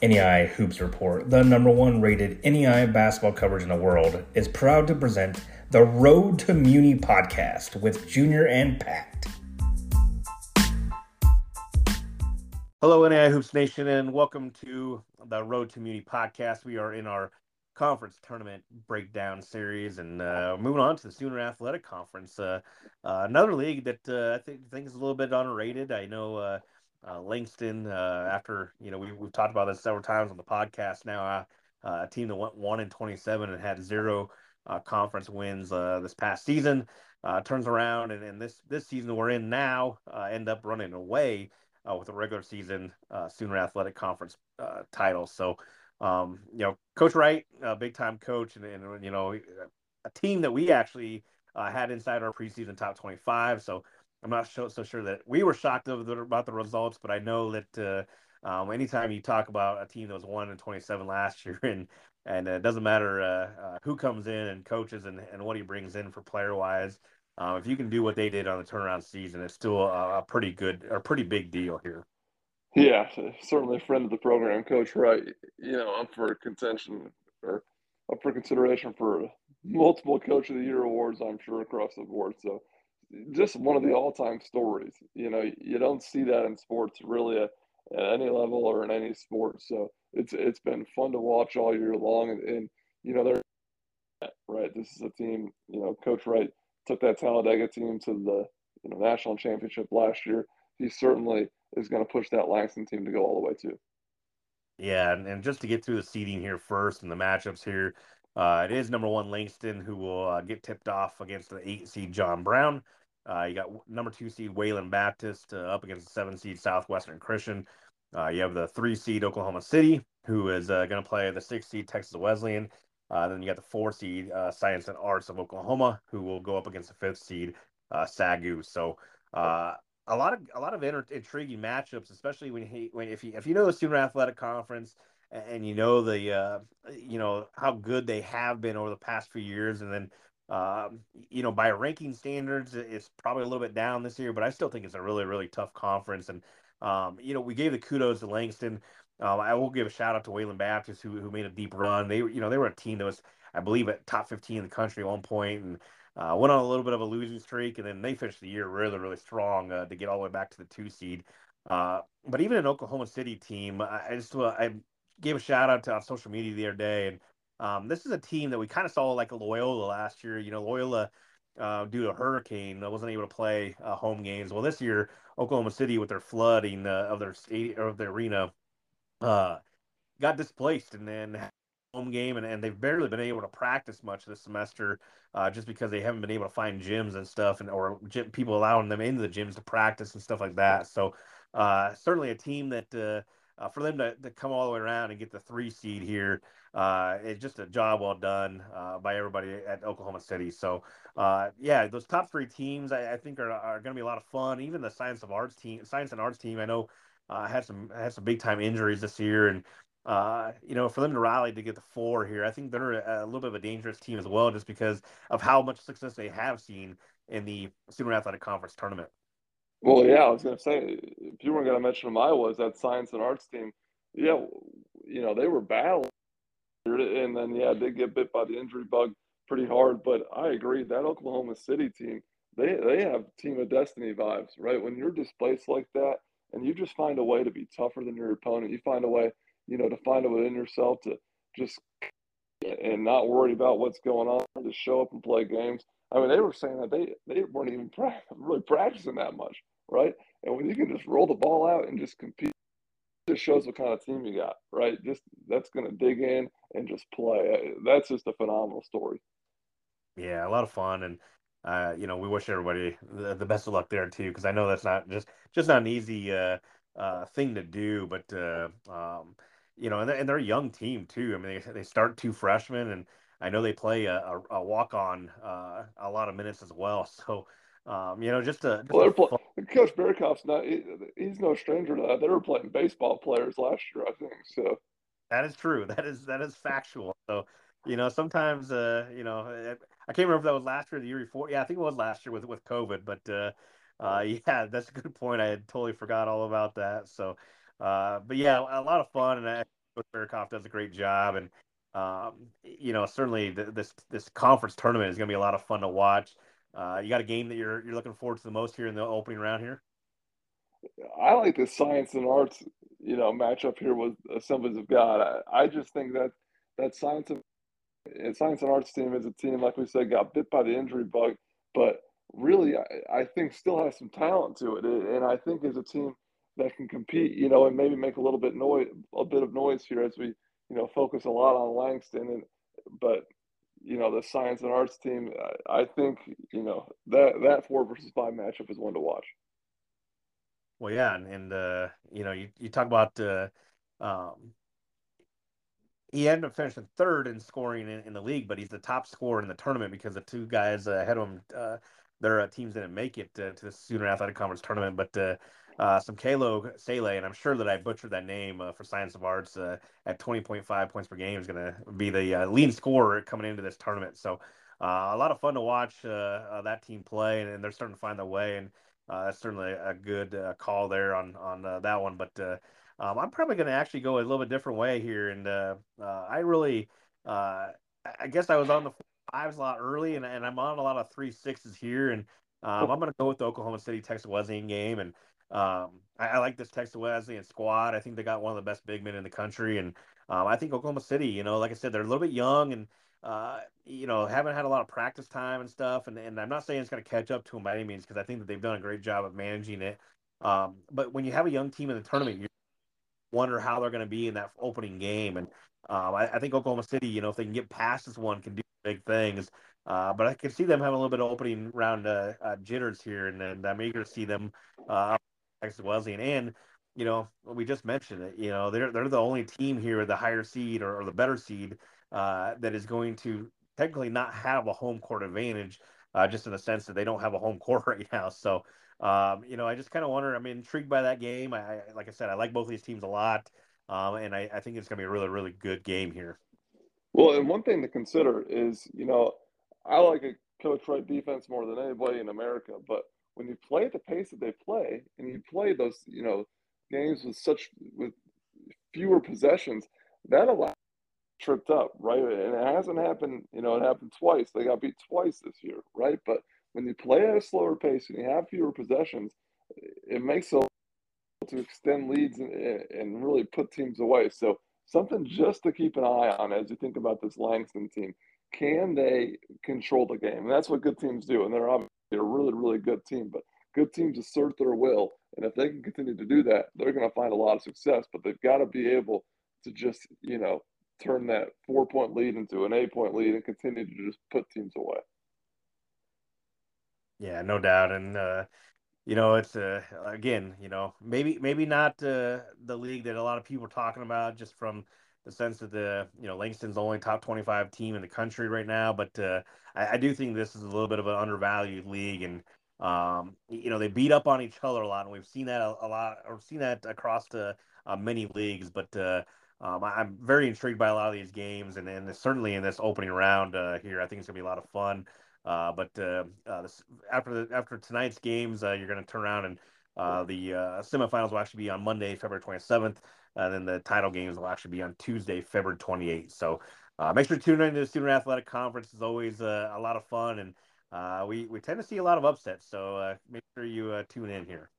NAIA Hoops Report, the number one rated NAIA basketball coverage in the world, is proud to present the Road to Muni podcast with Junior and Pat. Hello, NAIA Hoops Nation, and welcome to the Road to Muni podcast. We are in our conference tournament breakdown series and uh, moving on to the Sooner Athletic Conference. Uh, uh, another league that uh, I think, think is a little bit underrated. I know uh, uh, Langston, uh, after you know we we've talked about this several times on the podcast now, uh, uh a team that went one in twenty seven and had zero uh, conference wins uh, this past season, turns around and, and this this season we're in now end up running away with a regular season Sooner Athletic Conference title. So. Um, you know, Coach Wright, a big time coach, and, and you know, a team that we actually had inside our preseason top twenty five. So I'm not so, so sure that we were shocked the, about the results, but I know that uh, um, anytime you talk about a team that was one and 27 last year, and and it doesn't matter uh, uh, who comes in and coaches and, and what he brings in for player wise, uh, if you can do what they did on the turnaround season, it's still a, a pretty good or pretty big deal here. Yeah, certainly a friend of the program, Coach Wright. You know, up for contention or up for consideration for multiple Coach of the Year awards, I'm sure across the board. So just one of the all-time stories. You know, you don't see that in sports really at, at, any level or in any sport. So it's it's been fun to watch all year long, and, and you know they're right. This is a team. You know, Coach Wright took that Talladega team to the you know national championship last year. He certainly is going to push that Langston team to go all the way too. Yeah, and, just to get through the seeding here first and the matchups here, uh, it is number one Langston who will uh, get tipped off against the eight seed John Brown. Uh, you got number two seed Wayland Baptist uh, up against the seven seed Southwestern Christian. Uh, you have the three seed Oklahoma City, who is uh, going to play the six seed Texas Wesleyan. Uh, then you got the four seed uh, Science and Arts of Oklahoma, who will go up against the fifth seed SAGU. So a lot of a lot of inter- intriguing matchups, especially when he when if you if you know the Sooner Athletic Conference and you know the you know how good they have been over the past few years, and then um, you know, by ranking standards, it's probably a little bit down this year, but I still think it's a really, really tough conference. And um, you know, we gave the kudos to Langston. Um, I will give a shout out to Wayland Baptist, who who made a deep run. They, you know, they were a team that was, I believe, at top 15 in the country at one point, and uh, went on a little bit of a losing streak, and then they finished the year really, really strong uh, to get all the way back to the two seed. Uh, but even an Oklahoma City team, I, just I gave a shout out to on social media the other day, and um, this is a team that we kind of saw like Loyola last year. You know, Loyola, uh, due to a hurricane, wasn't able to play uh, home games. Well, this year, Oklahoma City, with their flooding uh, of their of their arena, uh, got displaced and then home game, and, and they've barely been able to practice much this semester, uh, just because they haven't been able to find gyms and stuff, and or gym, people allowing them into the gyms to practice and stuff like that. So, uh, certainly a team that uh, for them to, to come all the way around and get the three seed here uh, is just a job well done uh, by everybody at Oklahoma City. So, uh, yeah, those top three teams I, I think are, are going to be a lot of fun. Even the science of arts team, science and arts team, I know uh, had some had some big time injuries this year, and uh, you know, for them to rally to get the four here, I think they're a, a, little bit of a dangerous team as well, just because of how much success they have seen in the Sooner Athletic Conference tournament. Well, yeah, I was going to say, if you weren't going to mention them, I was that science and arts team. Yeah, you know, they were battling. And then, yeah, they get bit by the injury bug pretty hard. But I agree, that Oklahoma City team, they, they have team of destiny vibes, right? When you're displaced like that and you just find a way to be tougher than your opponent, you find a way, you know, to find it within yourself to just and not worry about what's going on, to show up and play games. I mean, they were saying that they, they weren't even pra- really practicing that much, right? And when you can just roll the ball out and just compete, it just shows what kind of team you got, right? Just that's going to dig in and just play. That's just a phenomenal story. Yeah, a lot of fun, and uh, you know, we wish everybody the, the best of luck there too, because I know that's not just just not an easy uh, uh, thing to do, but uh, um, you know, and they're, and they're a young team too. I mean, they they start two freshmen and I know they play a, a, a walk on uh, a lot of minutes as well. So, um, you know, just a, just well, play, Coach Bearkoff's not he, he's no stranger to that. They were playing baseball players last year, I think. So that is true. That is that is factual. So, you know, sometimes uh, you know, I can't remember if that was last year or the year before. Yeah, I think it was last year with with COVID. But uh, uh, yeah, that's a good point. I had totally forgot all about that. So, uh, but yeah, a lot of fun, and I Coach Barikoff does a great job, and um, you know certainly the, this this conference tournament is going to be a lot of fun to watch. Uh, you got a game that you're you're looking forward to the most here in the opening round here. I like the science and arts, you know, matchup here with Assemblies of God. I, I just think that that science and science and arts team is a team, like we said, got bit by the injury bug, but really, I, I think still has some talent to it, and I think is a team that can compete, you know, and maybe make a little bit noise, a bit of noise here as we, you know, focus a lot on Langston, and but you know the science and arts team, I, I think you know that that four versus five matchup is one to watch. Well, yeah, and, and uh, you know, you, you talk about uh, um, he ended up finishing third in scoring in, in, the league, but he's the top scorer in the tournament because the two guys uh, ahead of him, uh, their uh, teams didn't make it uh, to the Sooner Athletic Conference tournament. But uh, uh, some Kalo Sele, and I'm sure that I butchered that name for Science of Arts at 20.5 points per game is going to be the leading scorer coming into this tournament. So a lot of fun to watch that team play, and, and, they're starting to find their way. And that's certainly a good call there on on that one. But um, I'm probably going to actually go a little bit different way here, and uh, uh, I really, uh, I guess I was on the fives a lot early, and, and I'm on a lot of three sixes here, and um, I'm going to go with the Oklahoma City Texas Wesleyan game, and um, I, I, like this Texas Wesleyan squad. I think they got one of the best big men in the country, and um, I think Oklahoma City, you know, like I said, they're a little bit young and. Uh, you know, haven't had a lot of practice time and stuff, and, and I'm not saying it's going to catch up to them by any means because I think that they've done a great job of managing it. Um, but when you have a young team in the tournament, you're wonder how they're going to be in that opening game. And um, I, I, think Oklahoma City, you know, if they can get past this one, can do big things. Uh, but I can see them having a little bit of opening round uh, uh, jitters here, and, and, I'm eager to see them uh, Texas Wesleyan. And you know, we just mentioned it. You know, they're they're the only team here, the higher seed or, or the better seed, uh, that is going to technically not have a home court advantage, uh, just in the sense that they don't have a home court right now. So um, you know, I just kind of wonder. I'm intrigued by that game. I, I, like I said, I like both of these teams a lot, um, and I, I think it's going to be a really, really good game here. Well, and one thing to consider is, you know, I like a coach right defense more than anybody in America, but when you play at the pace that they play, and you play those, you know, games with such with fewer possessions, that allows tripped up, right? And it hasn't happened, you know, it happened twice. They got beat twice this year, right? But when you play at a slower pace and you have fewer possessions, it makes it to extend leads and, and really put teams away. So something just to keep an eye on as you think about this Langston team. Can they control the game? And that's what good teams do. And they're obviously a really, really good team. But good teams assert their will. And if they can continue to do that, they're going to find a lot of success. But they've got to be able to just, you know, turn that four point lead into an eight point lead and continue to just put teams away. Yeah, no doubt. And uh, you know, it's uh, again, you know, maybe maybe not uh, the league that a lot of people are talking about, just from the sense that the you know Langston's the only top twenty five team in the country right now. But uh, I, I, do think this is a little bit of an undervalued league, and um, you know they beat up on each other a lot, and we've seen that a, a lot, or seen that across the uh, many leagues. But uh, um, I, am very intrigued by a lot of these games, and, and certainly in this opening round uh, here, I think it's gonna be a lot of fun. Uh, but uh, this, after the, after tonight's games, uh, you're going to turn around and uh, the uh, semifinals will actually be on Monday, February 27th, and then the title games will actually be on Tuesday, February 28th. So uh, make sure to tune in to the Sooner Athletic Conference. It's always uh, a lot of fun, and uh, we we tend to see a lot of upsets. So make sure you tune in here.